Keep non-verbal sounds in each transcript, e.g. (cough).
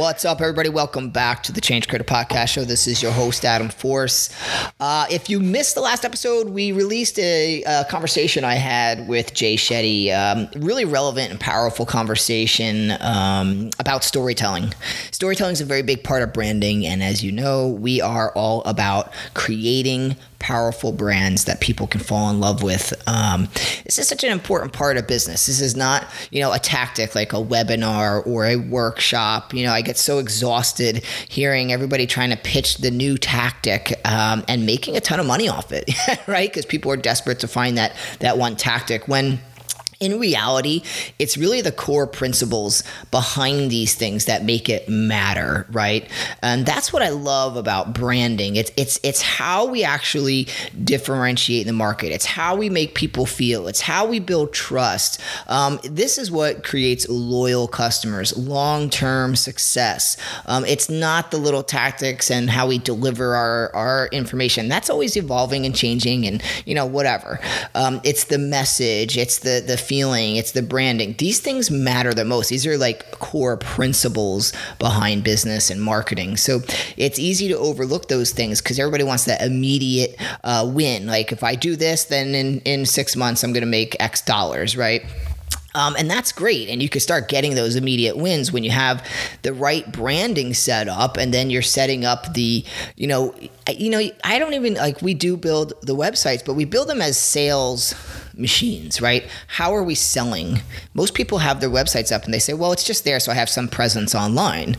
What's up, everybody? Welcome back to the Change Creator Podcast Show. This is your host, Adam Force. Uh, if you missed the last episode, we released a, a conversation I had with Jay Shetty. Um, really relevant and powerful conversation um, about storytelling. Storytelling is a very big part of branding, and as you know, we are all about creating powerful brands that people can fall in love with. Um, this is such an important part of business. This is not, you know, a tactic like a webinar or a workshop. You know, I get so exhausted hearing everybody trying to pitch the new tactic um, and making a ton of money off it, (laughs) right? Because people are desperate to find that that one tactic when in reality, it's really the core principles behind these things that make it matter, right? And that's what I love about branding. It's it's it's how we actually differentiate the market. It's how we make people feel. It's how we build trust. Um, this is what creates loyal customers, long term success. Um, it's not the little tactics and how we deliver our our information. That's always evolving and changing, and you know whatever. Um, it's the message. It's the the feeling, it's the branding. These things matter the most. These are like core principles behind business and marketing. So it's easy to overlook those things because everybody wants that immediate uh, win. Like if I do this, then in, in six months, I'm going to make X dollars, right? Um, and that's great. And you can start getting those immediate wins when you have the right branding set up and then you're setting up the, you know, you know, I don't even like we do build the websites, but we build them as sales machines, right? How are we selling? Most people have their websites up and they say, well, it's just there so I have some presence online.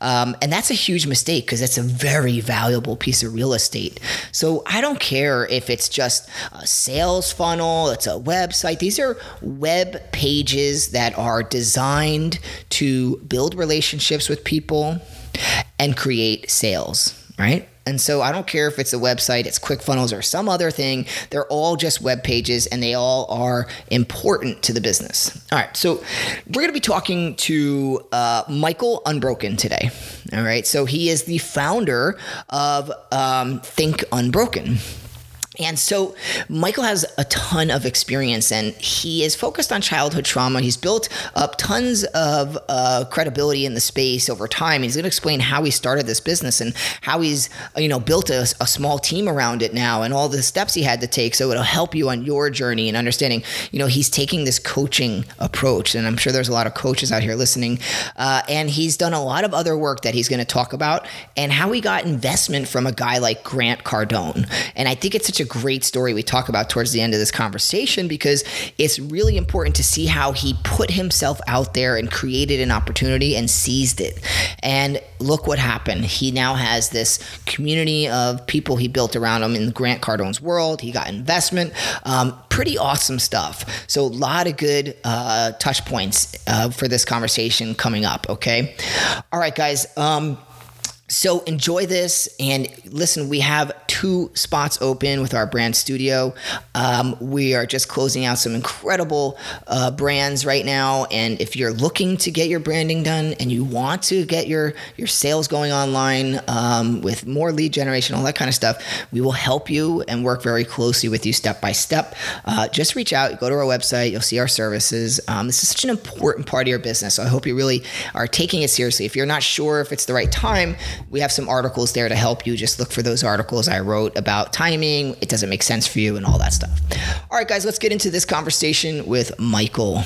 Um, and that's a huge mistake because it's a very valuable piece of real estate. So I don't care if it's just a sales funnel, it's a website. These are web pages that are designed to build relationships with people and create sales, right? And so I don't care if it's a website, it's ClickFunnels, or some other thing. They're all just web pages and they all are important to the business. All right. So we're going to be talking to uh, Michael Unbroken today. All right. So he is the founder of um, Think Unbroken. And so Michael has a ton of experience and he is focused on childhood trauma. He's built up tons of uh, credibility in the space over time. He's going to explain how he started this business and how he's, you know, built a, a, small team around it now and all the steps he had to take. So it'll help you on your journey and understanding, you know, he's taking this coaching approach. And I'm sure there's a lot of coaches out here listening. Uh, and he's done a lot of other work that he's going to talk about and how he got investment from a guy like Grant Cardone. And I think it's such a great story we talk about towards the end of this conversation because it's really important to see how he put himself out there and created an opportunity and seized it. And look what happened. He now has this community of people he built around him in Grant Cardone's world. He got investment. Um, pretty awesome stuff. So, a lot of good uh, touch points uh, for this conversation coming up. Okay. All right, guys. Um, so enjoy this and listen. We have two spots open with our brand studio. Um, we are just closing out some incredible uh, brands right now. And if you're looking to get your branding done and you want to get your your sales going online um, with more lead generation, all that kind of stuff, we will help you and work very closely with you step by step. Uh, just reach out, go to our website, you'll see our services. Um, this is such an important part of your business. So I hope you really are taking it seriously. If you're not sure if it's the right time we have some articles there to help you. Just look for those articles I wrote about timing. It doesn't make sense for you and all that stuff. All right, guys, let's get into this conversation with Michael.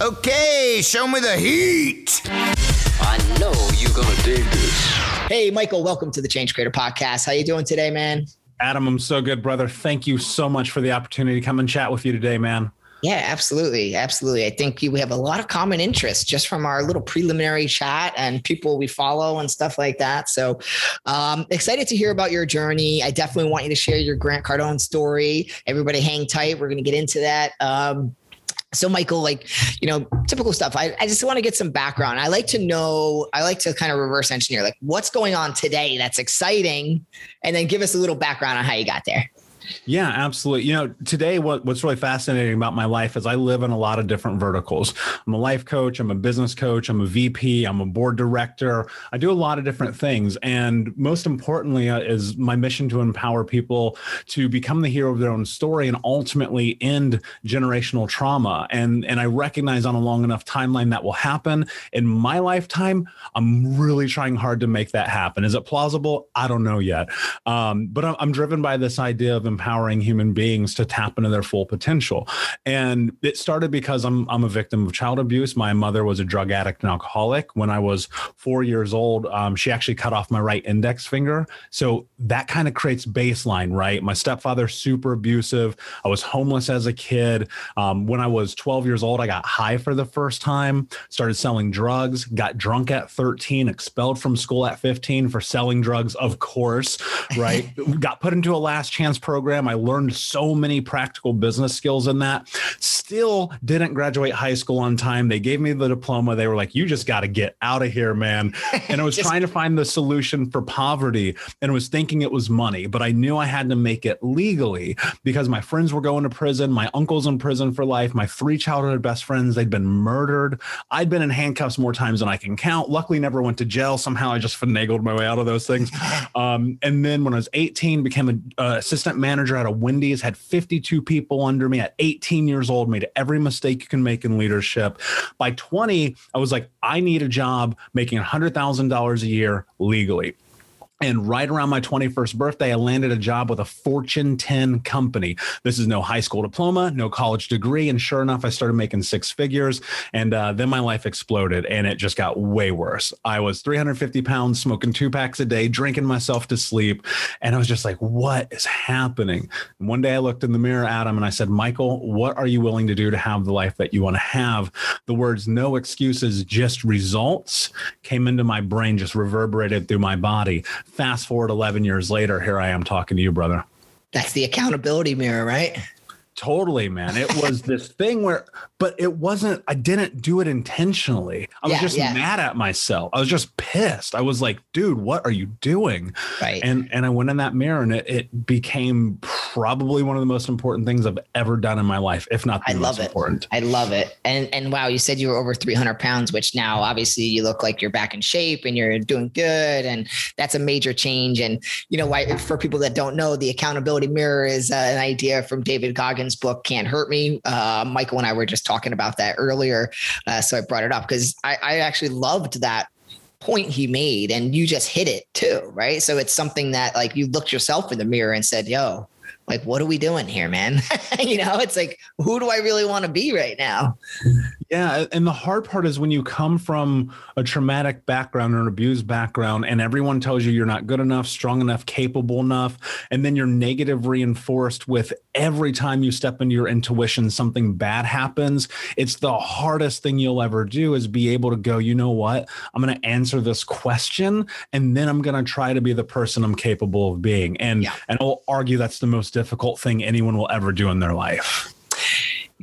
Okay, show me the heat. I know you're gonna dig this. Hey, Michael, welcome to the Change Creator Podcast. How you doing today, man? Adam, I'm so good, brother. Thank you so much for the opportunity to come and chat with you today, man. Yeah, absolutely. Absolutely. I think we have a lot of common interests just from our little preliminary chat and people we follow and stuff like that. So, um, excited to hear about your journey. I definitely want you to share your Grant Cardone story. Everybody hang tight. We're going to get into that. Um, so michael like you know typical stuff I, I just want to get some background i like to know i like to kind of reverse engineer like what's going on today that's exciting and then give us a little background on how you got there yeah, absolutely. You know, today what, what's really fascinating about my life is I live in a lot of different verticals. I'm a life coach, I'm a business coach, I'm a VP, I'm a board director. I do a lot of different things. And most importantly uh, is my mission to empower people to become the hero of their own story and ultimately end generational trauma. And and I recognize on a long enough timeline that will happen. In my lifetime, I'm really trying hard to make that happen. Is it plausible? I don't know yet. Um, but I'm, I'm driven by this idea of empowering human beings to tap into their full potential. And it started because I'm I'm a victim of child abuse. My mother was a drug addict and alcoholic. When I was four years old, um, she actually cut off my right index finger. So that kind of creates baseline, right? My stepfather super abusive. I was homeless as a kid. Um, when I was 12 years old, I got high for the first time. Started selling drugs. Got drunk at 13. Expelled from school at 15 for selling drugs, of course. Right. (laughs) got put into a last chance program program. I learned so many practical business skills in that. Still didn't graduate high school on time. They gave me the diploma. They were like, you just got to get out of here, man. And I was (laughs) just- trying to find the solution for poverty and was thinking it was money, but I knew I had to make it legally because my friends were going to prison. My uncle's in prison for life. My three childhood best friends, they'd been murdered. I'd been in handcuffs more times than I can count. Luckily, never went to jail. Somehow I just finagled my way out of those things. (laughs) Um, and then when I was 18, became an uh, assistant manager at a Wendy's, had 52 people under me at 18 years old, made every mistake you can make in leadership. By 20, I was like, I need a job making $100,000 a year legally. And right around my 21st birthday, I landed a job with a Fortune 10 company. This is no high school diploma, no college degree. And sure enough, I started making six figures. And uh, then my life exploded and it just got way worse. I was 350 pounds, smoking two packs a day, drinking myself to sleep. And I was just like, what is happening? And one day I looked in the mirror him and I said, Michael, what are you willing to do to have the life that you want to have? The words, no excuses, just results came into my brain, just reverberated through my body fast forward 11 years later, here I am talking to you, brother. That's the accountability mirror, right? Totally, man. It was this (laughs) thing where, but it wasn't, I didn't do it intentionally. I was yeah, just yeah. mad at myself. I was just pissed. I was like, dude, what are you doing? Right. And and I went in that mirror and it, it became probably one of the most important things I've ever done in my life, if not the I most love it. important. I love it. And and wow, you said you were over 300 pounds, which now obviously you look like you're back in shape and you're doing good. And that's a major change. And, you know, why for people that don't know, the accountability mirror is uh, an idea from David Goggins book, Can't Hurt Me. Uh, Michael and I were just talking about that earlier. Uh, so I brought it up because I, I actually loved that point he made and you just hit it too, right? So it's something that like you looked yourself in the mirror and said, yo, like what are we doing here man (laughs) you know it's like who do i really want to be right now yeah and the hard part is when you come from a traumatic background or an abused background and everyone tells you you're not good enough strong enough capable enough and then you're negative reinforced with every time you step into your intuition something bad happens it's the hardest thing you'll ever do is be able to go you know what i'm going to answer this question and then i'm going to try to be the person i'm capable of being and yeah. and i'll argue that's the most difficult thing anyone will ever do in their life.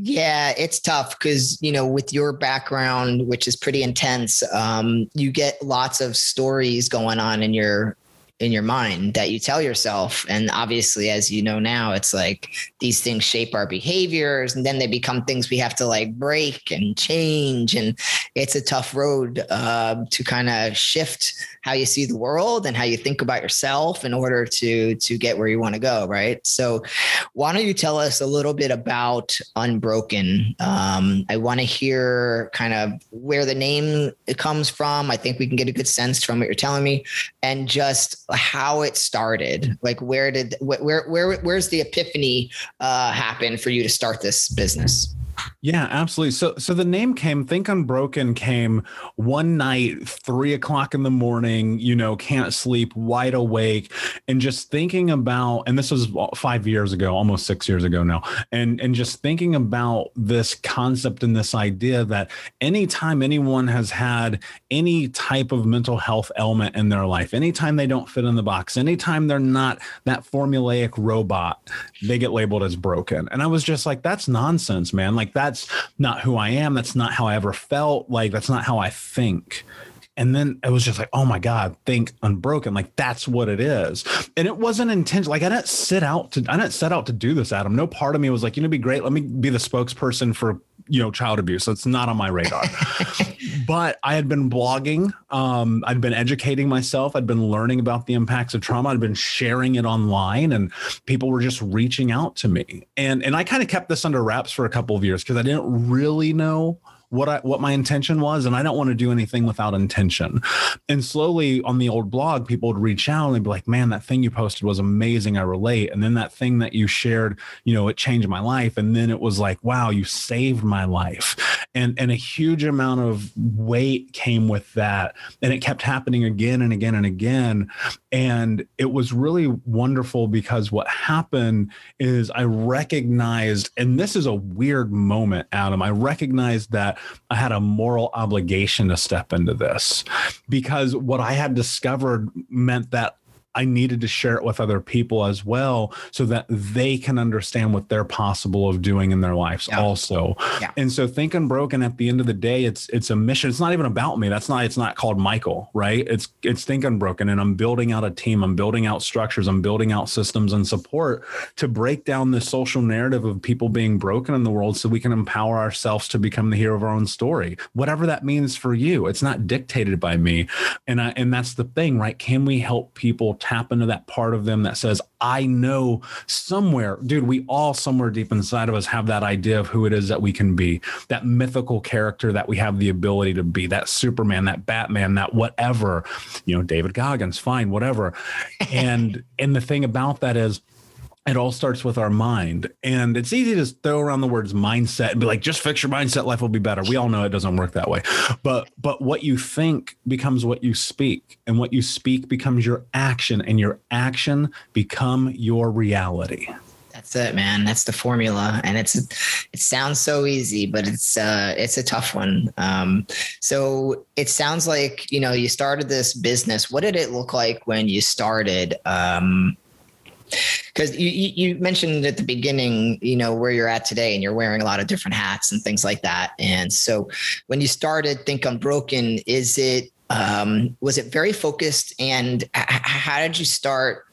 Yeah, it's tough because you know, with your background, which is pretty intense, um, you get lots of stories going on in your in your mind that you tell yourself. And obviously, as you know now, it's like these things shape our behaviors and then they become things we have to like break and change. And it's a tough road uh, to kind of shift how you see the world and how you think about yourself in order to to get where you want to go. Right. So, why don't you tell us a little bit about Unbroken? Um, I want to hear kind of where the name comes from. I think we can get a good sense from what you're telling me, and just how it started. Like where did where where where's the epiphany uh, happen for you to start this business? Yeah, absolutely. So, so the name came. Think Unbroken came one night, three o'clock in the morning. You know, can't sleep, wide awake, and just thinking about. And this was five years ago, almost six years ago now. And and just thinking about this concept and this idea that anytime anyone has had any type of mental health element in their life, anytime they don't fit in the box, anytime they're not that formulaic robot, they get labeled as broken. And I was just like, that's nonsense, man. Like that that's not who I am. That's not how I ever felt. Like, that's not how I think. And then it was just like, oh my God, think unbroken. Like that's what it is. And it wasn't intentional. Like I didn't sit out to I didn't set out to do this, Adam. No part of me was like, you know, be great. Let me be the spokesperson for you know child abuse. So it's not on my radar. (laughs) but I had been blogging. Um, I'd been educating myself. I'd been learning about the impacts of trauma. I'd been sharing it online, and people were just reaching out to me. And and I kind of kept this under wraps for a couple of years because I didn't really know what I what my intention was, and I don't want to do anything without intention. And slowly on the old blog, people would reach out and they'd be like, "Man, that thing you posted was amazing. I relate." And then that thing that you shared, you know, it changed my life. And then it was like, "Wow, you saved my life." And and a huge amount of weight came with that, and it kept happening again and again and again. And it was really wonderful because what happened is I recognized, and this is a weird moment, Adam. I recognized that I had a moral obligation to step into this because what I had discovered meant that I needed to share it with other people as well so that they can understand what they're possible of doing in their lives yeah. also. Yeah. And so think unbroken at the end of the day it's it's a mission. It's not even about me. That's not it's not called Michael, right? It's it's think unbroken and I'm building out a team, I'm building out structures, I'm building out systems and support to break down the social narrative of people being broken in the world so we can empower ourselves to become the hero of our own story. Whatever that means for you. It's not dictated by me. And I and that's the thing, right? Can we help people tap into that part of them that says, I know somewhere, dude, we all somewhere deep inside of us have that idea of who it is that we can be, that mythical character that we have the ability to be, that Superman, that Batman, that whatever, you know, David Goggins, fine, whatever. (laughs) And and the thing about that is it all starts with our mind. And it's easy to throw around the words mindset and be like, just fix your mindset, life will be better. We all know it doesn't work that way. But but what you think becomes what you speak. And what you speak becomes your action. And your action become your reality. That's it, man. That's the formula. And it's it sounds so easy, but it's uh it's a tough one. Um so it sounds like, you know, you started this business. What did it look like when you started? Um because you, you mentioned at the beginning, you know, where you're at today and you're wearing a lot of different hats and things like that. And so when you started Think Unbroken, is it, um, was it very focused and how did you start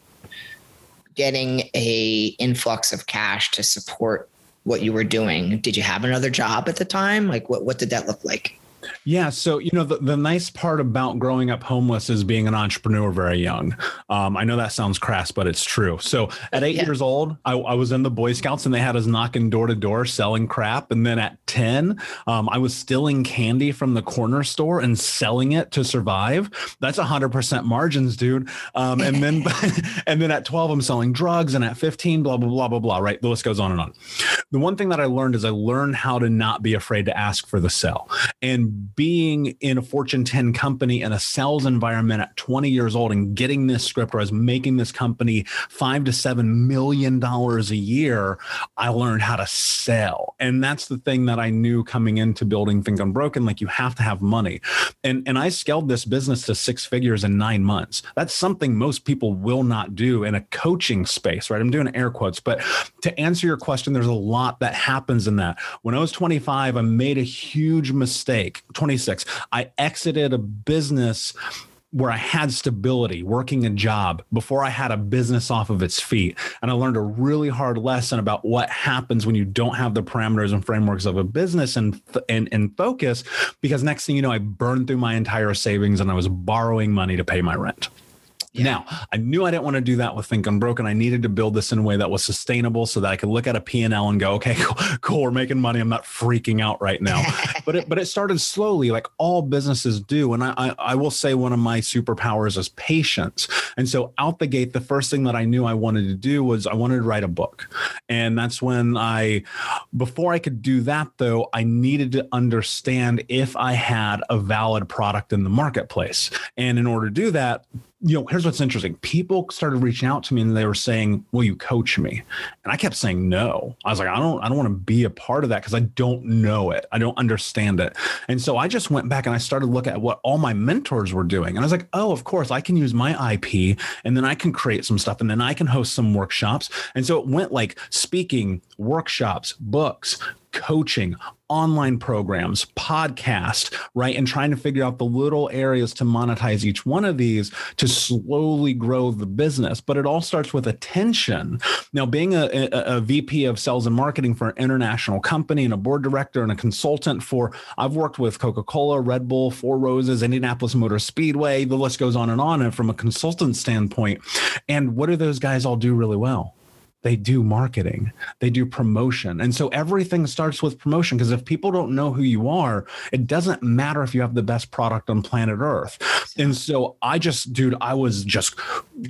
getting a influx of cash to support what you were doing? Did you have another job at the time? Like what, what did that look like? Yeah. So, you know, the, the nice part about growing up homeless is being an entrepreneur very young. Um, I know that sounds crass, but it's true. So at eight yeah. years old, I, I, was in the Boy Scouts and they had us knocking door to door selling crap. And then at 10, um, I was stealing candy from the corner store and selling it to survive. That's 100% margins, dude. Um, and then, (laughs) (laughs) and then at 12, I'm selling drugs. And at 15, blah, blah, blah, blah, blah, right? The list goes on and on. The one thing that I learned is I learned how to not be afraid to ask for the sell. And being in a Fortune 10 company in a sales environment at 20 years old and getting this script where I was making this company five to seven million dollars a year, I learned how to sell. And that's the thing that I knew coming into building Think Unbroken. Like you have to have money. And and I scaled this business to six figures in nine months. That's something most people will not do in a coaching space, right? I'm doing air quotes, but to answer your question, there's a lot that happens in that. When I was 25, I made a huge mistake 26. I exited a business where I had stability, working a job before I had a business off of its feet. And I learned a really hard lesson about what happens when you don't have the parameters and frameworks of a business and and, and focus. Because next thing you know, I burned through my entire savings and I was borrowing money to pay my rent. Yeah. Now, I knew I didn't want to do that with Think Unbroken. I needed to build this in a way that was sustainable so that I could look at a P&L and go, okay, (laughs) cool, cool we're making money. I'm not freaking out right now. (laughs) but it, but it started slowly like all businesses do. And I, I, I will say one of my superpowers is patience. And so out the gate, the first thing that I knew I wanted to do was I wanted to write a book. And that's when I, before I could do that though, I needed to understand if I had a valid product in the marketplace. And in order to do that, you know, here's what's interesting. People started reaching out to me and they were saying, "Will you coach me?" And I kept saying no. I was like, "I don't I don't want to be a part of that because I don't know it. I don't understand it." And so I just went back and I started looking at what all my mentors were doing. And I was like, "Oh, of course, I can use my IP and then I can create some stuff and then I can host some workshops." And so it went like speaking, workshops, books, coaching, online programs, podcast, right? And trying to figure out the little areas to monetize each one of these to slowly grow the business. But it all starts with attention. Now, being a, a, a VP of sales and marketing for an international company and a board director and a consultant for, I've worked with Coca Cola, Red Bull, Four Roses, Indianapolis Motor Speedway, the list goes on and on. And from a consultant standpoint, and what do those guys all do really well? They do marketing, they do promotion. And so everything starts with promotion because if people don't know who you are, it doesn't matter if you have the best product on planet Earth. And so I just, dude, I was just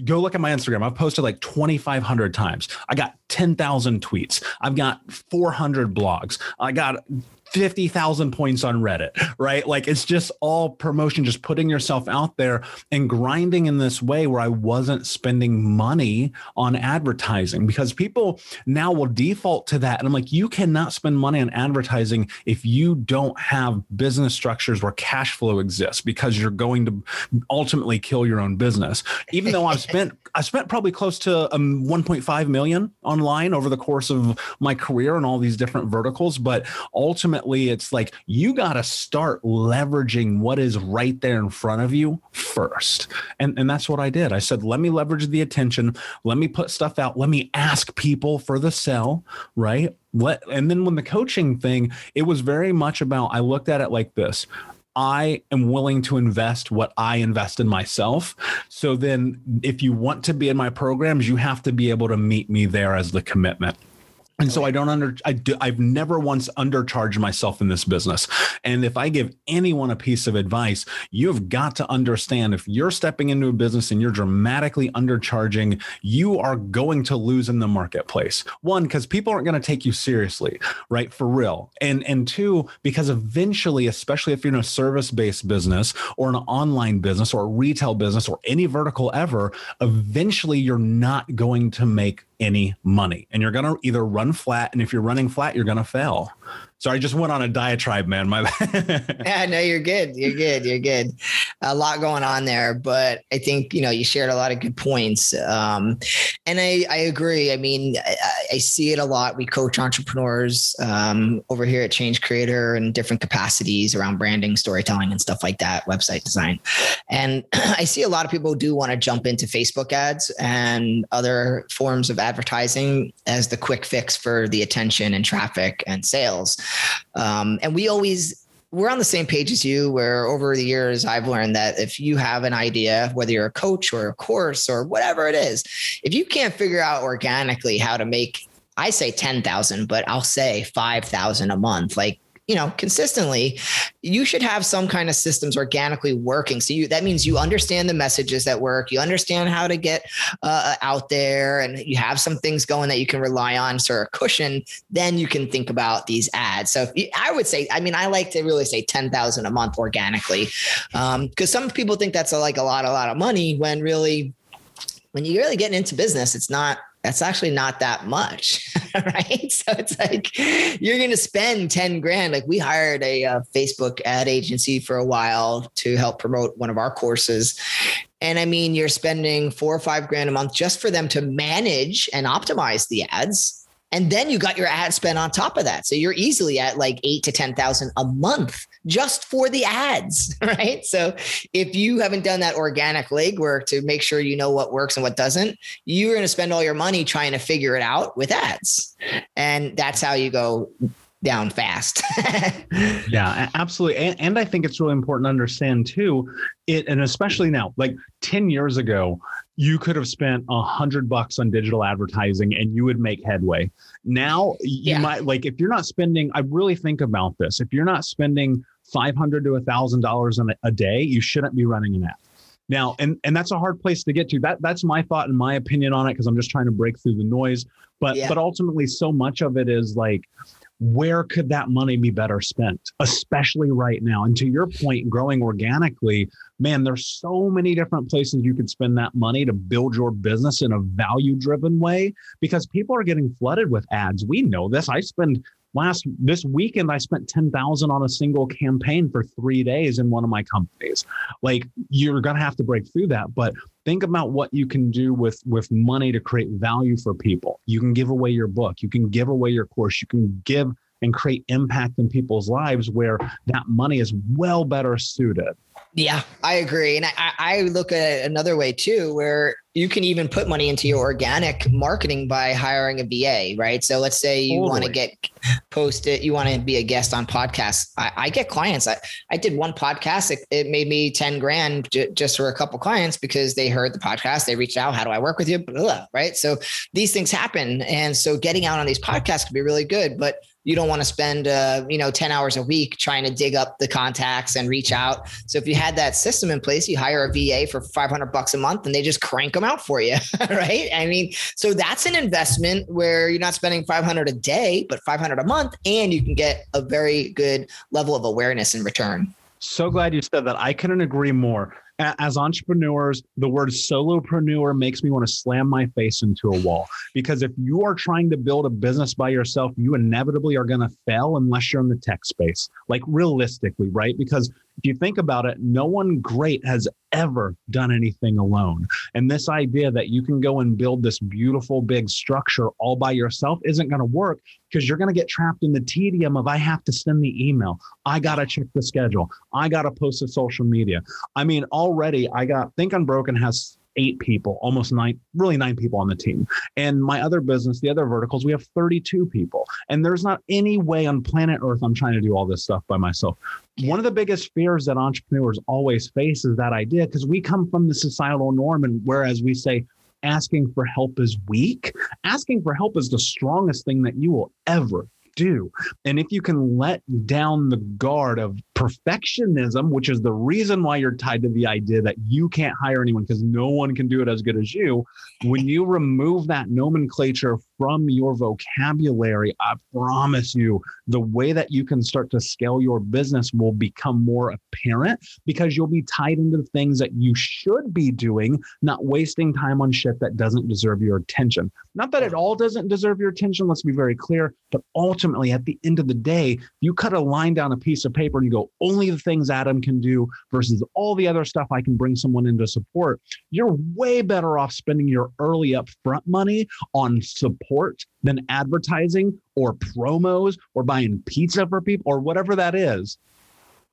go look at my Instagram. I've posted like 2,500 times. I got 10,000 tweets. I've got 400 blogs. I got 50,000 points on Reddit, right? Like it's just all promotion, just putting yourself out there and grinding in this way where I wasn't spending money on advertising because people now will default to that. And I'm like, you cannot spend money on advertising if you don't have business structures where cash flow exists because you're going to ultimately kill your own business. Even though I've spent, I spent probably close to um, 1.5 million online over the course of my career in all these different verticals, but ultimately, ultimately it's like you got to start leveraging what is right there in front of you first. And, and that's what I did. I said, let me leverage the attention. Let me put stuff out. Let me ask people for the sell, right? Let, and then when the coaching thing, it was very much about, I looked at it like this. I am willing to invest what I invest in myself. So then, if you want to be in my programs, you have to be able to meet me there as the commitment. And so I don't under I do, I've never once undercharged myself in this business. And if I give anyone a piece of advice, you've got to understand if you're stepping into a business and you're dramatically undercharging, you are going to lose in the marketplace. One, because people aren't going to take you seriously, right? For real. And and two, because eventually, especially if you're in a service-based business or an online business or a retail business or any vertical ever, eventually you're not going to make any money. And you're going to either run flat and if you're running flat you're going to fail Sorry, I just went on a diatribe, man. My (laughs) yeah, no, you're good. You're good. You're good. A lot going on there, but I think you know you shared a lot of good points, um, and I I agree. I mean, I, I, see it a lot. We coach entrepreneurs um, over here at Change Creator in different capacities around branding, storytelling, and stuff like that, website design, and (clears throat) I see a lot of people do want to jump into Facebook ads and other forms of advertising as the quick fix for the attention and traffic and sales. Um, and we always we're on the same page as you where over the years i've learned that if you have an idea whether you're a coach or a course or whatever it is if you can't figure out organically how to make i say 10000 but i'll say 5000 a month like you know consistently you should have some kind of systems organically working. So you that means you understand the messages that work. You understand how to get uh, out there and you have some things going that you can rely on sort of cushion then you can think about these ads. So you, i would say i mean i like to really say 10000 a month organically Um, because um, some people think that's a, like a lot a lot of money when really when you're really getting into business it's not that's actually not that much, (laughs) right? So it's like you're going to spend 10 grand. Like we hired a, a, Facebook ad agency for a while to help promote one of our courses. And I mean, you're spending four or five grand a month just for them to manage and optimize the ads and then you got your ad spend on top of that. So you're easily at like eight to 10,000 a month just for the ads, (laughs) right? So if you haven't done that organic legwork to make sure you know what works and what doesn't, you're going to spend all your money trying to figure it out with ads. And that's how you go down fast. (laughs) yeah, absolutely. And, and I think it's really important to understand too, it, and especially now, like 10 years ago, you could have spent a hundred bucks on digital advertising and you would make headway. Now you yeah. might like if you're not spending, I really think about this. If you're not spending five hundred to a thousand dollars a day, you shouldn't be running an app. Now, and and that's a hard place to get to. That that's my thought and my opinion on it because I'm just trying to break through the noise. But yeah. but ultimately, so much of it is like where could that money be better spent, especially right now? And to your point, growing organically, man, there's so many different places you could spend that money to build your business in a value driven way because people are getting flooded with ads. We know this. I spend last this weekend i spent 10000 on a single campaign for three days in one of my companies. Like you're gonna have to break through that but think about what you can do with with money to create value for people. You can give away your book. You can give away your course. You can give and create impact in people's lives where that money is well better suited. Yeah, I agree. And I, I look at it another way too, where you can even put money into your organic marketing by hiring a VA, right? So let's say you totally. want to get posted, you want to be a guest on podcasts. I, I get clients. I, I did one podcast. It, it made me 10 grand j- just for a couple clients because they heard the podcast. They reached out. How do I work with you? Blah, right. So these things happen. And so getting out on these podcasts could be really good, but you don't want to spend uh, you know 10 hours a week trying to dig up the contacts and reach out. So if you had that system in place you hire a va for 500 bucks a month and they just crank them out for you (laughs) right? I mean so that's an investment where you're not spending 500 a day but 500 a month and you can get a very good level of awareness in return. So glad you said that. I couldn't agree more as entrepreneurs, the word solopreneur makes me want to slam my face into a wall because if you are trying to build a business by yourself, you inevitably are going to fail unless you're in the tech space. Like realistically, right? Because if you think about it, no one great has ever done anything alone. And this idea that you can go and build this beautiful big structure all by yourself isn't going to work because you're going to get trapped in the tedium of I have to send the email. I got to check the schedule. I got to post to social media. I mean, already I got Think Unbroken has eight people, almost nine, really nine people on the team. And my other business, the other verticals, we have 32 people. And there's not any way on planet Earth I'm trying to do all this stuff by myself. One of the biggest fears that entrepreneurs always face is that idea because we come from the societal norm. And whereas we say, asking for help is weak, asking for help is the strongest thing that you will ever do. And if you can let down the guard of perfectionism, which is the reason why you're tied to the idea that you can't hire anyone because no one can do it as good as you, when you remove that nomenclature from your vocabulary, I promise you, the way that you can start to scale your business will become more apparent because you'll be tied into the things that you should be doing, not wasting time on shit that doesn't deserve your attention. Not that it all doesn't deserve your attention, let's be very clear, but ultimately, at the end of the day, you cut a line down a piece of paper and you go, only the things Adam can do versus all the other stuff I can bring someone into support, you're way better off spending your early upfront money on support than advertising or promos or buying pizza for people or whatever that is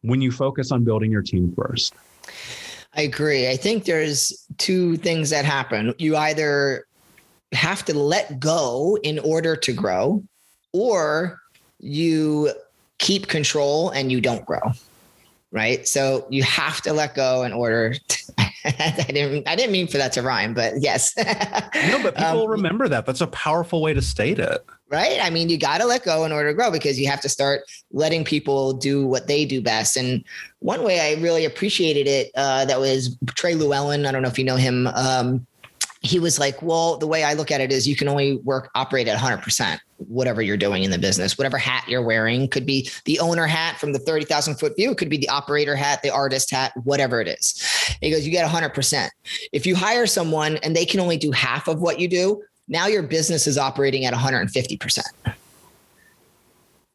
when you focus on building your team first. I agree. I think there's two things that happen. You either have to let go in order to grow, or you keep control and you don't grow. Right. So you have to let go in order. To, (laughs) I didn't. I didn't mean for that to rhyme, but yes. no, but (laughs) people um, remember that. That's a powerful way to state it. Right. I mean, you got to let go in order to grow because you have to start letting people do what they do best. And one way I really appreciated it uh, that was Trey Lewellen I don't know if you know him. Um, he was like, well, the way I look at it is you can only work, operate at 100%, whatever you're doing in the business, whatever hat you're wearing could be the owner hat from the 30,000 foot view. Could be the operator hat, the artist hat, whatever it is. He goes, you get 100%. If you hire someone and they can only do half of what you do, now your business is operating at 150%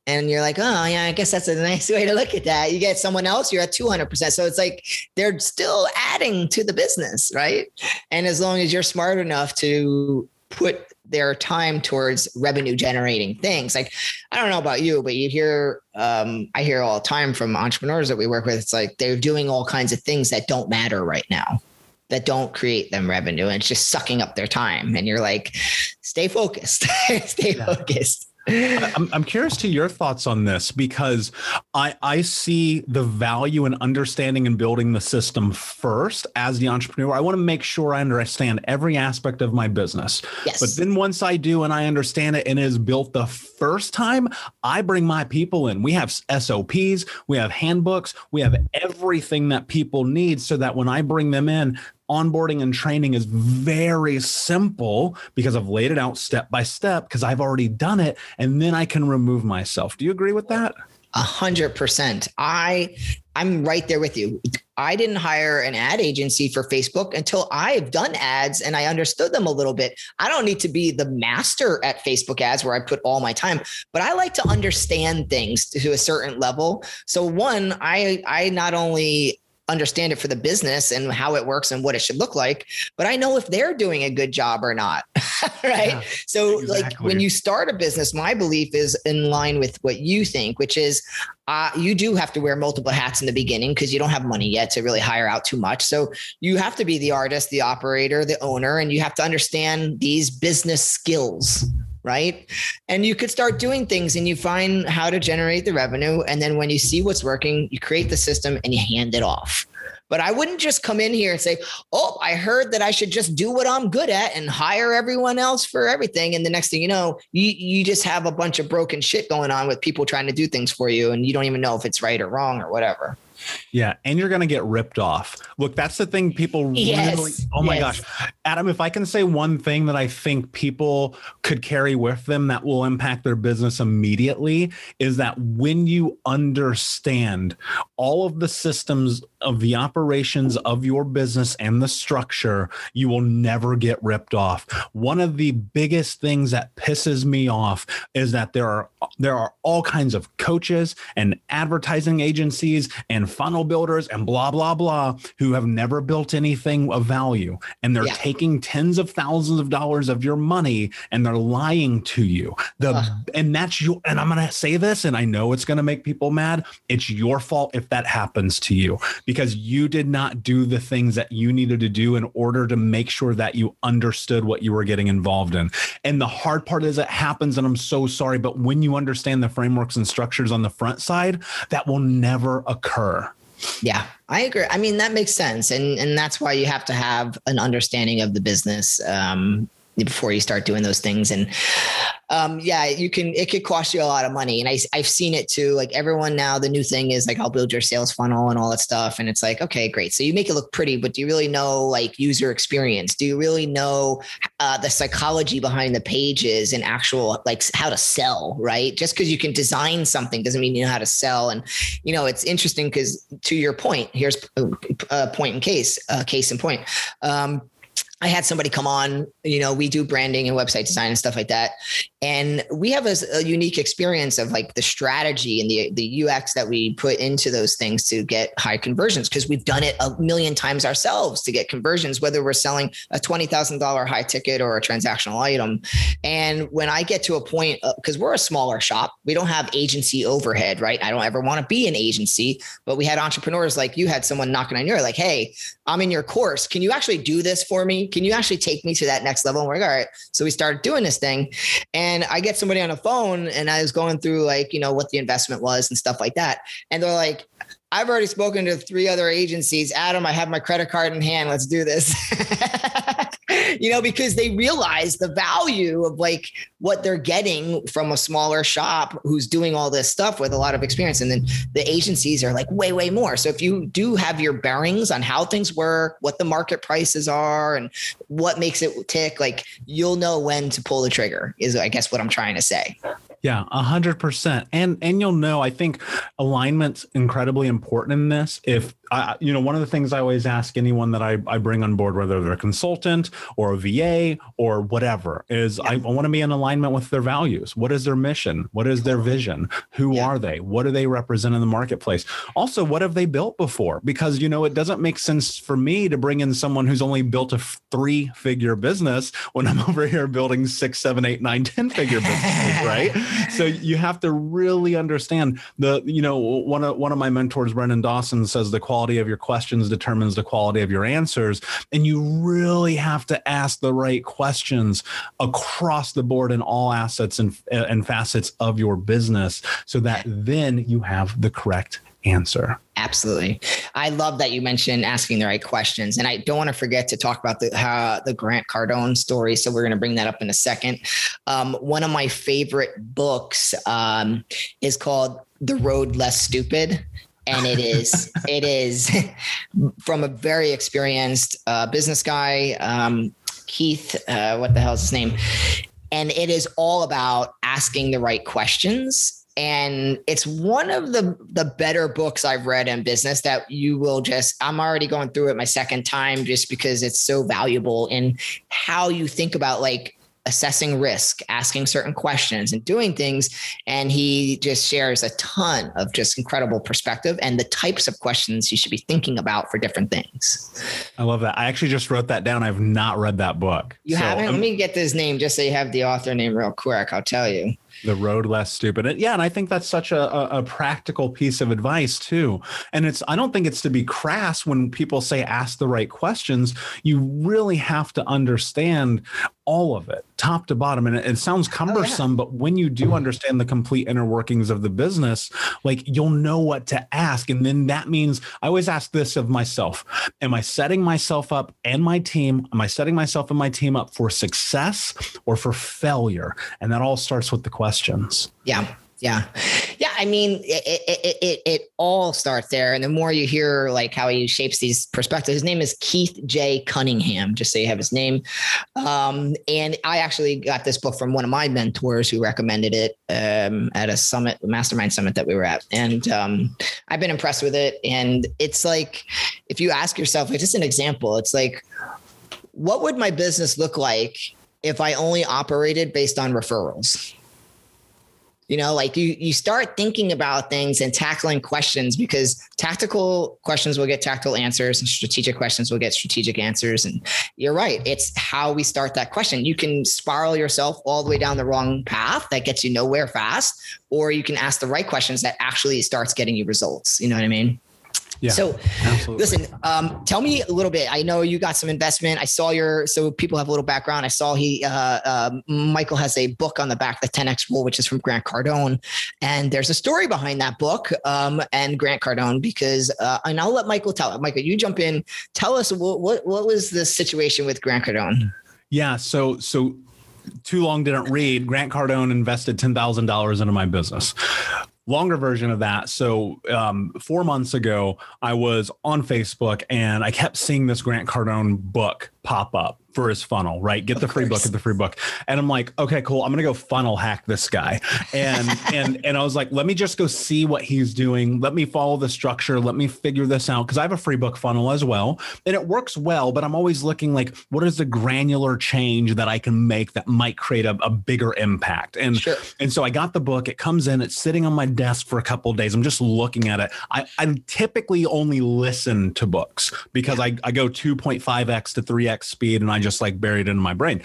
and you're like, oh yeah, I guess that's a (laughs) nice way to look at that. You get someone else, you're at 200%. So it's like they're still adding to the business, right? And as long as you're smart enough to put their time towards revenue generating things, like I don't know about you, but you hear, um, I hear all the time from entrepreneurs that we work with. It's like they're doing all kinds of things that don't matter right now that don't create them revenue and it's just sucking up their time and you're like stay focused (laughs) stay yeah. focused I'm, I'm curious to your thoughts on this because I, I see the value in understanding and building the system first as the entrepreneur. I want to make sure I understand every aspect of my business. Yes. But then once I do and I understand it and it is built the first time, I bring my people in. We have SOPs, we have handbooks, we have everything that people need so that when I bring them in, onboarding and training is very simple because I've laid it out step by step because I've already done it. And then I can remove myself. Do you agree with that? A hundred percent. I I'm right there with you. I didn't hire an ad agency for Facebook until I've done ads and I understood them a little bit. I don't need to be the master at Facebook ads where I put all my time, but I like to understand things to a certain level. So one, I I not only understand it for the business and how it works and what it should look like, but I know if they're doing a good job or not. (laughs) right. Yeah, so, exactly. like when you start a business, my belief is in line with what you think, which is uh, you do have to wear multiple hats in the beginning because you don't have money yet to really hire out too much. So you have to be the artist, the operator, the owner, and you have to understand these business skills right? And you could start doing things and you find how to generate the revenue. And then when you see what's working, you create the system and you hand it off. But I wouldn't just come in here and say, Oh, I heard that I should just do what I'm good at and hire everyone else for everything. And the next thing you know, you, you just have a bunch of broken shit going on with people trying to do things for you. And you don't even know if it's right or wrong or whatever. Yeah, and you're going to get ripped off. Look, that's the thing people yes. really Oh my yes. gosh. Adam, if I can say one thing that I think people could carry with them that will impact their business immediately is that when you understand all of the systems of the operations of your business and the structure, you will never get ripped off. One of the biggest things that pisses me off is that there are there are all kinds of coaches and advertising agencies and funnel builders and blah blah blah who have never built anything of value and they're yeah. taking tens of thousands of dollars of your money and they're lying to you. The uh. and that's your and I'm going to say this and I know it's going to make people mad. It's your fault if that happens to you because you did not do the things that you needed to do in order to make sure that you understood what you were getting involved in. And the hard part is it happens, and I'm so sorry, but when you understand the frameworks and structures on the front side, that will never occur. Yeah, I agree. I mean, that makes sense. And and that's why you have to have an understanding of the business. Um, before you start doing those things. And um, yeah, you can, it could cost you a lot of money. And I, I've seen it too. Like everyone now, the new thing is like, I'll build your sales funnel and all that stuff. And it's like, okay, great. So you make it look pretty, but do you really know like user experience? Do you really know uh, the psychology behind the pages and actual like how to sell, right? Just because you can design something doesn't mean you know how to sell. And, you know, it's interesting because to your point, here's a, a point in case, a case in point. Um, I had somebody come on, you know, we do branding and website design and stuff like that. And we have a, a, unique experience of like the strategy and the, the UX that we put into those things to get high conversions because we've done it a million times ourselves to get conversions, whether we're selling a $20,000 high ticket or a transactional item. And when I get to a point, because uh, we're a smaller shop, we don't have agency overhead, right? I don't ever want to be an agency, but we had entrepreneurs like you had someone knocking on your like, hey, I'm in your course. Can you actually do this for me? Can you actually take me to that next level? And we're like, all right. So we started doing this thing. And I get somebody on the phone and I was going through like, you know, what the investment was and stuff like that. And they're like, I've already spoken to three other agencies. Adam, I have my credit card in hand. Let's do this. (laughs) you know, because they realize the value of like what they're getting from a smaller shop who's doing all this stuff with a lot of experience. And then the agencies are like way, way more. So if you do have your bearings on how things work, what the market prices are, and what makes it tick, like you'll know when to pull the trigger, is I guess what I'm trying to say. Yeah, a hundred percent. And and you'll know, I think alignment's incredibly important in this. If I, you know, one of the things I always ask anyone that I, I bring on board, whether they're a consultant or a VA or whatever, is yeah. I, I want to be in alignment with their values. What is their mission? What is their vision? Who yeah. are they? What do they represent in the marketplace? Also, what have they built before? Because you know, it doesn't make sense for me to bring in someone who's only built a three figure business when I'm (laughs) over here building six, seven, eight, nine, ten figure businesses, (laughs) right? So you have to really understand the, you know, one of one of my mentors, Brendan Dawson, says the quality quality of your questions determines the quality of your answers. And you really have to ask the right questions across the board in all assets and, and facets of your business so that then you have the correct answer. Absolutely. I love that you mentioned asking the right questions. And I don't want to forget to talk about the uh, the Grant Cardone story. So we're going to bring that up in a second. Um, one of my favorite books um, is called The Road Less Stupid and it is (laughs) it is from a very experienced uh, business guy um, keith uh, what the hell is his name? And it is all about asking the right questions. And it's one of the the better books I've read in business that you will just I'm already going through it my second time just because it's so valuable in how you think about like assessing risk, asking certain questions, and doing things. And he just shares a ton of just incredible perspective and the types of questions you should be thinking about for different things. I love that. I actually just wrote that down. I've not read that book. You So, haven't? um, Let me get this name just so you have the author name real quick. I'll tell you. The road less stupid. And- yeah and i think that's such a, a, practical piece of advice too. And it's i don't think it's to be crass when people say ask the right questions. You really have to understand all of it top to bottom. And it, it sounds oh, cumbersome but when you do understand the complete inner workings of the business like you'll know what to ask. And then that means i always ask this of myself. Am i setting myself up and my team am i setting myself and my team up for success or for failure? And that all starts with the questions Yeah. Yeah. Yeah. I mean, it, it, it, it, all starts there. And the more you hear like how he shapes these perspectives, his name is Keith J. Cunningham, just so you have his name. Um, and I actually got this book from one of my mentors who recommended it um, at a summit, mastermind summit that we were at. And um, I've been impressed with it. And it's like, if you ask yourself, like just an example, it's like, what would my business look like if I only operated based on referrals? You know, like you you start thinking about things and tackling questions because tactical questions will get tactical answers and strategic questions will get strategic answers. And you're right. It's how we start that question. You can spiral yourself all the way down the wrong path that gets you nowhere fast, or you can ask the right questions that actually starts getting you results. You know what I mean? Yeah So absolutely Listen, um, tell me a little bit. I know you got some investment. I saw your so people have a little background. I saw he uh, uh, Michael has a book on the back, the 10x rule, which is from Grant Cardone, and there's a story behind that book um, and Grant Cardone because uh, and I'll let Michael tell it. Michael, you jump in. Tell us what what, what was the situation with Grant Cardone? yeah so so too long didn't read grant cardone invested $10000 into my business longer version of that. So um, four months ago i was on facebook and i kept seeing this grant cardone book pop up for his funnel right get the free book get the free book and i'm like okay cool i'm gonna go funnel hack this guy and (laughs) and and i was like let me just go see what he's doing let me follow the structure let me figure this out because i have a free book funnel as well and it works well but i'm always looking like what is the granular change that i can make that might create a, a bigger impact and Sure. and so I got the book. It comes in. It's sitting on my desk for a couple of days. I'm just looking at it. I, I typically only listen to books because I, I go 2.5x to 3x speed and I just like buried in my brain.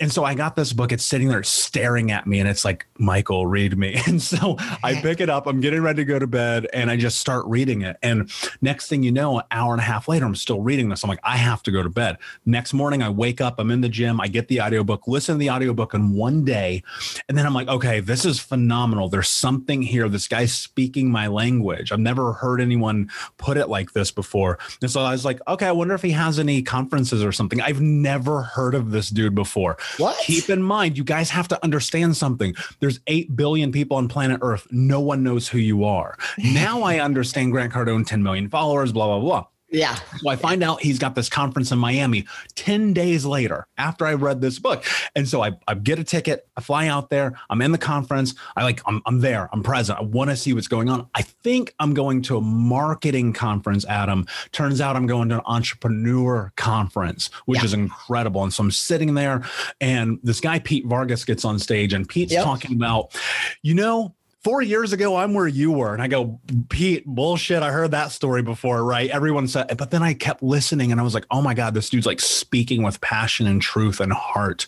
And so I got this book. It's sitting there staring at me and it's like, Michael, read me. (laughs) And so I pick it up. I'm getting ready to go to bed and I just start reading it. And next thing you know, an hour and a half later, I'm still reading this. I'm like, I have to go to bed. Next morning, I wake up, I'm in the gym, I get the audiobook, listen to the audiobook in one day. And then I'm like, okay, this is phenomenal. There's something here. This guy's speaking my language. I've never heard anyone put it like this before. And so I was like, okay, I wonder if he has any conferences or something. I've never heard of this dude before. What? Keep in mind, you guys have to understand something. There's 8 billion people on planet Earth. No one knows who you are. (laughs) Now I understand Grant Cardone, 10 million followers, blah, blah, blah. Yeah. So I find out he's got this conference in Miami 10 days later after I read this book. And so I, I get a ticket, I fly out there, I'm in the conference. I like, I'm, I'm there, I'm present. I want to see what's going on. I think I'm going to a marketing conference, Adam. Turns out I'm going to an entrepreneur conference, which Yeah. is incredible. And so I'm sitting there and this guy, Pete Vargas, gets on stage and Pete's Yep. talking about, you know, Four years ago, I'm where you were. And I go, Pete, bullshit. I heard that story before, right? Everyone said, but then I kept listening and I was like, oh my God, this dude's like speaking with passion and truth and heart.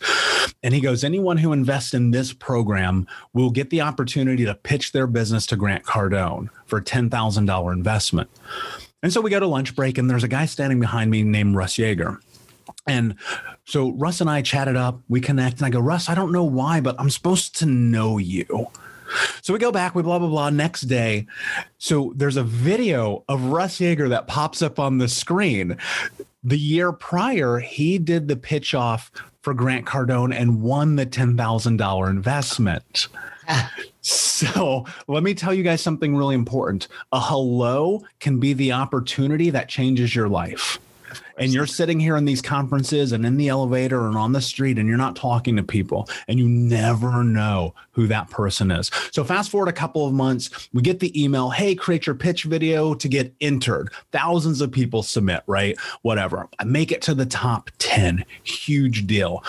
And he goes, anyone who invests in this program will get the opportunity to pitch their business to Grant Cardone for a $10,000 investment. And so we go to lunch break, and there's a guy standing behind me named Russ Yeager. And so Russ and I chatted up, we connect, and I go, Russ, I don't know why, but I'm supposed to know you. So we go back, we blah, blah, blah. Next day, so there's a video of Russ Yeager that pops up on the screen. The year prior, he did the pitch off for Grant Cardone and won the $10,000 investment. (laughs) So let me tell you guys something really important. A hello can be the opportunity that changes your life. And you're sitting here in these conferences and in the elevator and on the street and you're not talking to people and you never know who that person is. So fast forward a couple of months, we get the email, "Hey, create your pitch video to get entered." Thousands of people submit, right? Whatever. I make it to the top 10. Huge deal.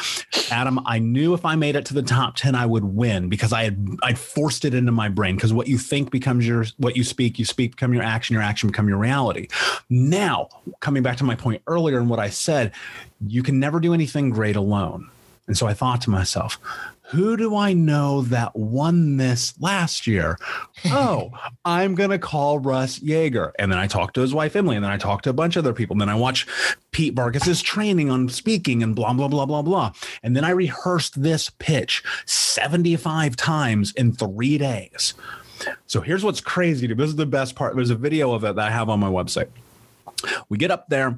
Adam, I knew if I made it to the top 10 I would win because I had I forced it into my brain because what you think becomes your what you speak, you speak become your action, your action become your reality. Now, coming back to my point earlier and what I said, you can never do anything great alone. And so I thought to myself, who do I know that won this last year? (laughs) Oh, I'm going to call Russ Yeager. And then I talked to his wife, Emily, and then I talked to a bunch of other people. And then I watched Pete Vargas's training on speaking and blah, blah, blah, blah, blah. And then I rehearsed this pitch 75 times in three days. So here's what's crazy. This is the best part. There's a video of it that I have on my website. We get up there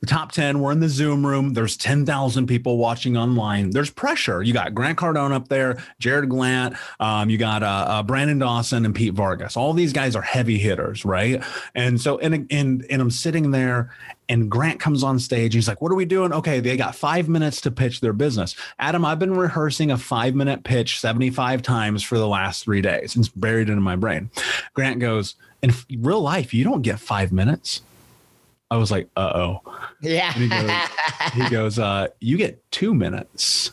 the top 10 we're in the zoom room. There's 10,000 people watching online. There's pressure. You got grant cardone up there Jarrod Glandt um, you got uh, uh, brandon dawson and pete vargas. All these guys are heavy hitters right? And so and and, and i'm sitting there and grant comes on stage. He's like what are we doing? Okay they got five minutes to pitch their business. Adam i've been rehearsing a five minute pitch 75 times for the last three days. It's buried into my brain. Grant goes in real life you don't get five minutes I was like, uh oh. Yeah. And he goes, he (laughs) goes uh, you get two minutes.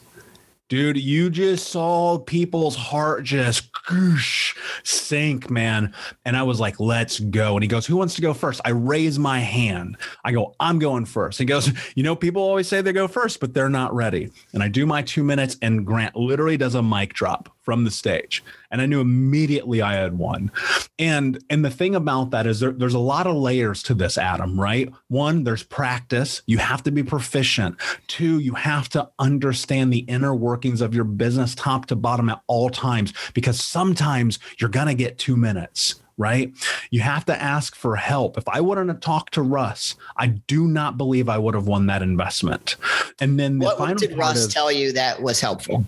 Dude, you just saw people's heart just goosh, sink, man. And I was like, let's go. And he goes, Who wants to go first? I raise my hand. I go, I'm going first. He goes, You know, people always say they go first, but they're not ready. And I do my two minutes, and Grant literally does a mic drop from the stage and i knew immediately i had won and and the thing about that is there, there's a lot of layers to this adam right one there's practice you have to be proficient two you have to understand the inner workings of your business top to bottom at all times because sometimes you're going to get two minutes right? You have to ask for help. If I wouldn't have talked to Russ, I do not believe I would have won that investment. And then the what, final what did Russ is, tell you that was helpful?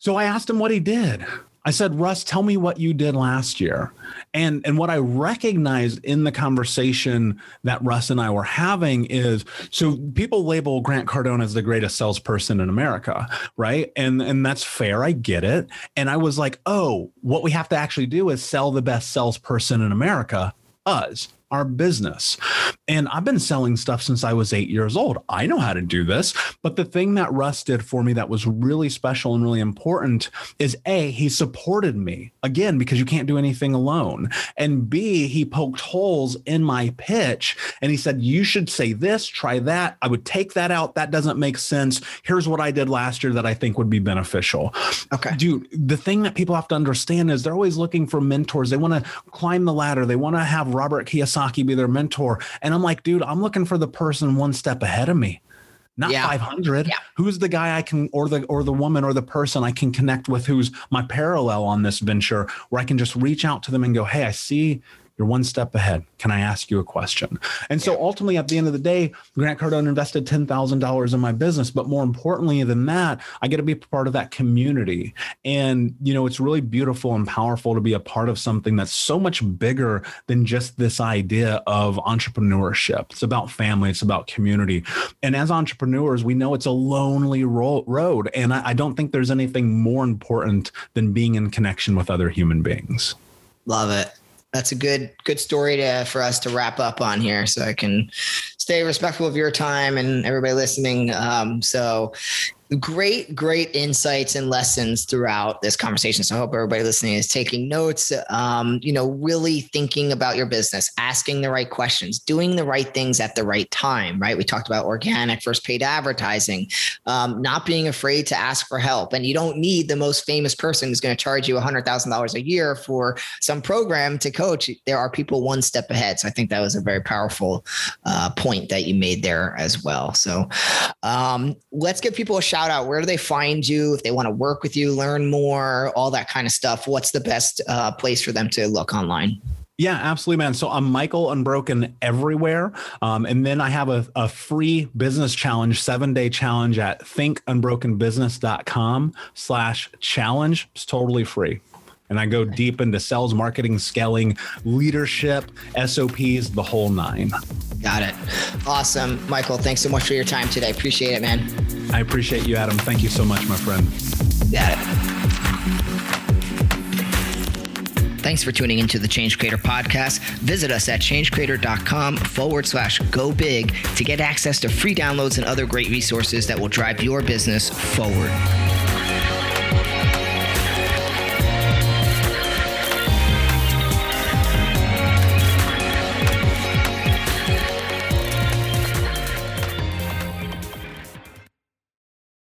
So I asked him what he did. I said, Russ, tell me what you did last year. And and what I recognized in the conversation that Russ and I were having is so people label Grant Cardone as the greatest salesperson in America, right? And and that's fair. I get it. And I was like, oh, what we have to actually do is sell the best salesperson in America, us our business. And I've been selling stuff since I was eight years old. I know how to do this. But the thing that Russ did for me that was really special and really important is A, he supported me again, because you can't do anything alone. And B, he poked holes in my pitch and he said, You should say this, try that. I would take that out. That doesn't make sense. Here's what I did last year that I think would be beneficial. Okay. Dude, the thing that people have to understand is they're always looking for mentors. They want to climb the ladder, they want to have Robert Kiyosaki be their mentor. And I'm like, dude, I'm looking for the person one step ahead of me. Not Yeah. 500. Yeah. Who's the guy I can, or the or the woman or the person I can connect with, who's my parallel on this venture, where I can just reach out to them and go, "Hey, I see you're one step ahead. Can I ask you a question?" And so ultimately, at the end of the day, Grant Cardone invested ten thousand dollars in my business, but more importantly than that, I get to be part of that community. And you know, it's really beautiful and powerful to be a part of something that's so much bigger than just this idea of entrepreneurship. It's about family, it's about community. And as entrepreneurs, we know it's a lonely ro- road. And I, I don't think there's anything more important than being in connection with other human beings. Love it. That's a good good story to for us to wrap up on here, so I can stay respectful of your time and everybody listening. Um, so great, great insights and lessons throughout this conversation. So I hope everybody listening is taking notes. Um, you know, really thinking about your business, asking the right questions, doing the right things at the right time. Right? We talked about organic first paid advertising, um, not being afraid to ask for help, and you don't need the most famous person who's going to charge you a hundred thousand dollars a year for some program to coach. There are people one step ahead. So I think that was a very powerful uh, point that you made there as well. So um, let's give people a shout out. Where do they find you if they want to work with you, learn more, all that kind of stuff? What's the best uh, place for them to look online? Yeah, absolutely, man. So I'm Michael Unbroken everywhere. Um, and then I have a, a free business challenge, seven day challenge at thinkunbrokenbusiness.com slash challenge. It's totally free. And I go deep into sales, marketing, scaling, leadership, SOPs, the whole nine. Got it. Awesome. Michael, thanks so much for your time today. Appreciate it, man. I appreciate you, Adam. Thank you so much, my friend. Got it. Thanks for tuning into the Change Creator podcast. Visit us at changecreator.com forward slash go big to get access to free downloads and other great resources that will drive your business forward.